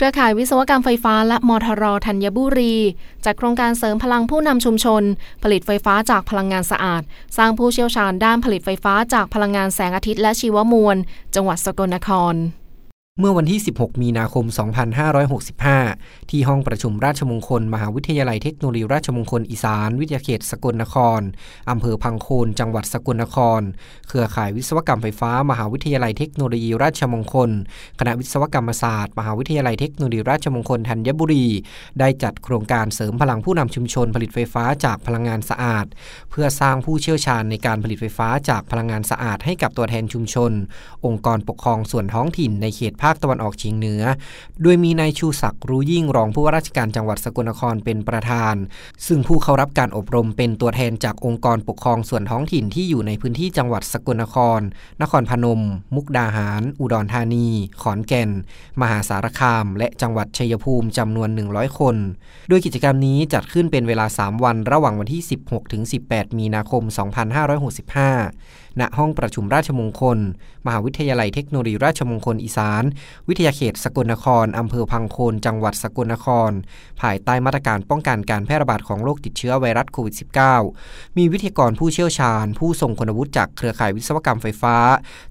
เครือข่ายวิศวกรรมไฟฟ้าและมทรธัญบุรี จากโครงการเสริมพลังผู้นำชุมชน ผลิตไฟฟ้าจากพลังงานสะอาด สร้างผู้เชี่ยวชาญด้านผลิตไฟฟ้าจากพลังงานแสงอาทิตย์และชีวมวล จังหวัดสกลนคร เมื่อวันที่ 16 มีนาคม 2565 ที่ห้องประชุมราชมงคล มหาวิทยาลัยเทคโนโลยีราชมงคลอีสาน วิทยาเขตสกลนคร อำเภอพังโคน จังหวัดสกลนคร เครือข่ายวิศวกรรมไฟฟ้า มหาวิทยาลัยเทคโนโลยีราชมงคล คณะวิศวกรรมศาสตร์ มหาวิทยาลัยเทคโนโลยีราชมงคลธัญบุรี ได้จัดโครงการเสริมพลังผู้นำชุมชนผลิตไฟฟ้าจากพลังงานสะอาด เพื่อสร้างผู้เชี่ยวชาญในการผลิตไฟฟ้าจากพลังงานสะอาดให้กับตัวแทนชุมชน องค์กรปกครองส่วนท้องถิ่นในเขตภาคคตะวันออกเฉียงเหนือ โดยมีนายชูศักดิ์รู้ยิ่งรองผู้ว่าราชการจังหวัดสกลนครเป็นประธาน ซึ่งผู้เข้ารับการอบรมเป็นตัวแทนจากองค์กรปกครองส่วนท้องถิ่นที่อยู่ในพื้นที่จังหวัดสกลนคร นครพนม มุกดาหาร อุดรธานี ขอนแก่น มหาสารคาม และจังหวัดชัยภูมิจำนวน 100 คน โดยกิจกรรมนี้จัดขึ้นเป็นเวลา 3 วันระหว่างวันที่ 16ถึง18 มีนาคม 2565 ณ ห้องประชุมราชมงคล มหาวิทยาลัยเทคโนโลยีราชมงคลอีสานวิทยาเขตสกลนครอำเภอพังโคนจังหวัดสกลนคร ภายใต้มาตรการป้องกันการแพร่ระบาดของโรคติดเชื้อไวรัสโควิด -19 มีวิทยากรผู้เชี่ยวชาญ ผู้ทรงคุณวุฒิจากเครือข่ายวิศวกรรมไฟฟ้า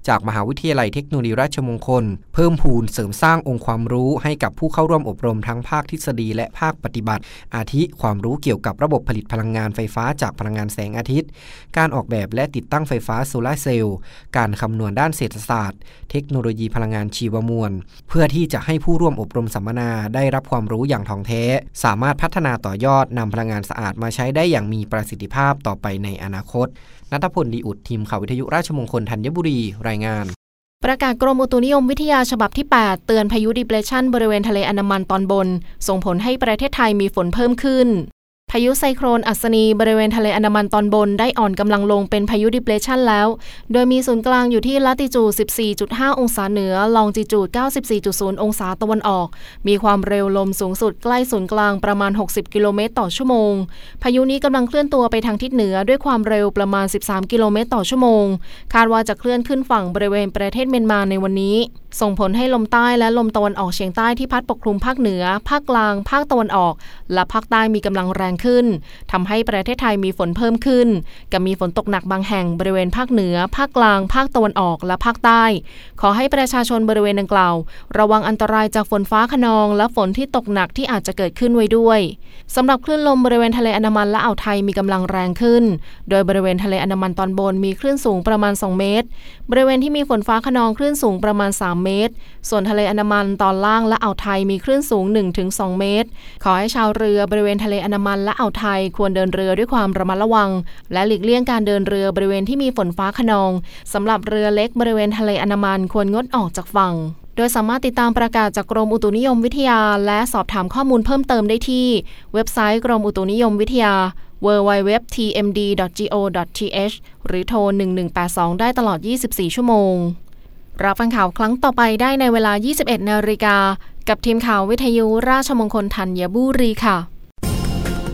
จากมหาวิทยาลัยเทคโนโลยีราชมงคล เพิ่มพูนเสริมสร้างองค์ความรู้ให้กับผู้เข้าร่วมอบรมทั้งภาคทฤษฎีและภาคปฏิบัติ อาทิความรู้เกี่ยวกับระบบผลิตพลังงานไฟฟ้าจากพลังงานแสงอาทิตย์ การออกแบบและติดตั้งไฟฟ้าโซลาเซลล์ การคำนวณด้านเศรษฐศาสตร์ เทคโนโลยีพลังงานชีวมมวล เพื่อที่จะให้ผู้ร่วมอบรมสัมมนาได้รับความรู้อย่างท่องแท้ สามารถพัฒนาต่อยอดนำพลังงานสะอาดมาใช้ได้อย่างมีประสิทธิภาพต่อไปในอนาคตนัทพลดีอุดทีมข่าววิทยุราชมงคลธัญบุรีรายงานประกาศกรมอุตุนิยมวิทยาฉบับที่ 8 เตือนพายุดิเพรชันบริเวณทะเลอันดามันตอนบน ส่งผลให้ประเทศไทยมีฝนเพิ่มขึ้น พายุไซโครนอัศนีบริเวณทะเลอันดามันตอนบนได้อ่อนกำลังลงเป็นพายุดิเพรสชันแล้ว โดยมีศูนย์กลางอยู่ที่ลัติจูด 14.5 องศาเหนือ ลองจิจูด 94.0 องศาตะวันออก มีความเร็วลมสูงสุดใกล้ศูนย์กลางประมาณ 60 กิโลเมตรต่อชั่วโมง พายุนี้กำลังเคลื่อนตัวไปทางทิศเหนือด้วยความเร็วประมาณ 13 กิโลเมตรต่อชั่วโมง คาดว่าจะเคลื่อนขึ้นฝั่งบริเวณประเทศเมียนมาในวันนี้ ส่งผลให้ลมใต้และลมตะวันออกเฉียงใต้ที่พัดปกคลุมภาคเหนือ ภาคกลาง ภาคตะวันออก และภาคใต้มีกำลังแรงขึ้นทำให้ประเทศไทยมีฝนเพิ่มขึ้น กับมีฝนตกหนักบางแห่งบริเวณภาคเหนือ ภาคกลาง ภาคตะวันออกและภาคใต้ ขอให้ประชาชนบริเวณดังกล่าว ระวังอันตรายจากฝนฟ้าขนอง และฝนที่ตกหนักที่อาจจะเกิดขึ้นไว้ด้วยสำหรับคลื่นลมบริเวณทะเลอันดามันและอ่าวไทยมีกำลังแรงขึ้น โดยบริเวณทะเลอันดามันตอนบนมีคลื่นสูงประมาณ 2 เมตร บริเวณที่มีฝนฟ้าขนองคลื่นสูงประมาณ 3 เมตร ส่วนทะเลอันดามันตอนล่างและอ่าวไทยมีคลื่นสูง 1-2 เมตร ขอให้ชาวเรือบริเวณทะเลอันดามันและอ่าวไทยควรเดินเรือด้วยความระมัดระวัง และหลีกเลี่ยงการเดินเรือบริเวณที่มีฝนฟ้าขนองสำหรับเรือเล็กบริเวณทะเลอันามันควรงดออกจากฝั่งโดยสามารถติดตามประกาศจากกรมอุตุนิยมวิทยา และสอบถามข้อมูลเพิ่มเติมได้ที่ เว็บไซต์กรมอุตุนิยมวิทยา www.tmd.go.th หรือโทร 1182 ได้ตลอด 24 ชั่วโมง รับฟังข่าวครั้งต่อไปได้ในเวลา 21 นาฬิกา กับทีมข่าววิทยุราชมงคลธัญบุรีค่ะ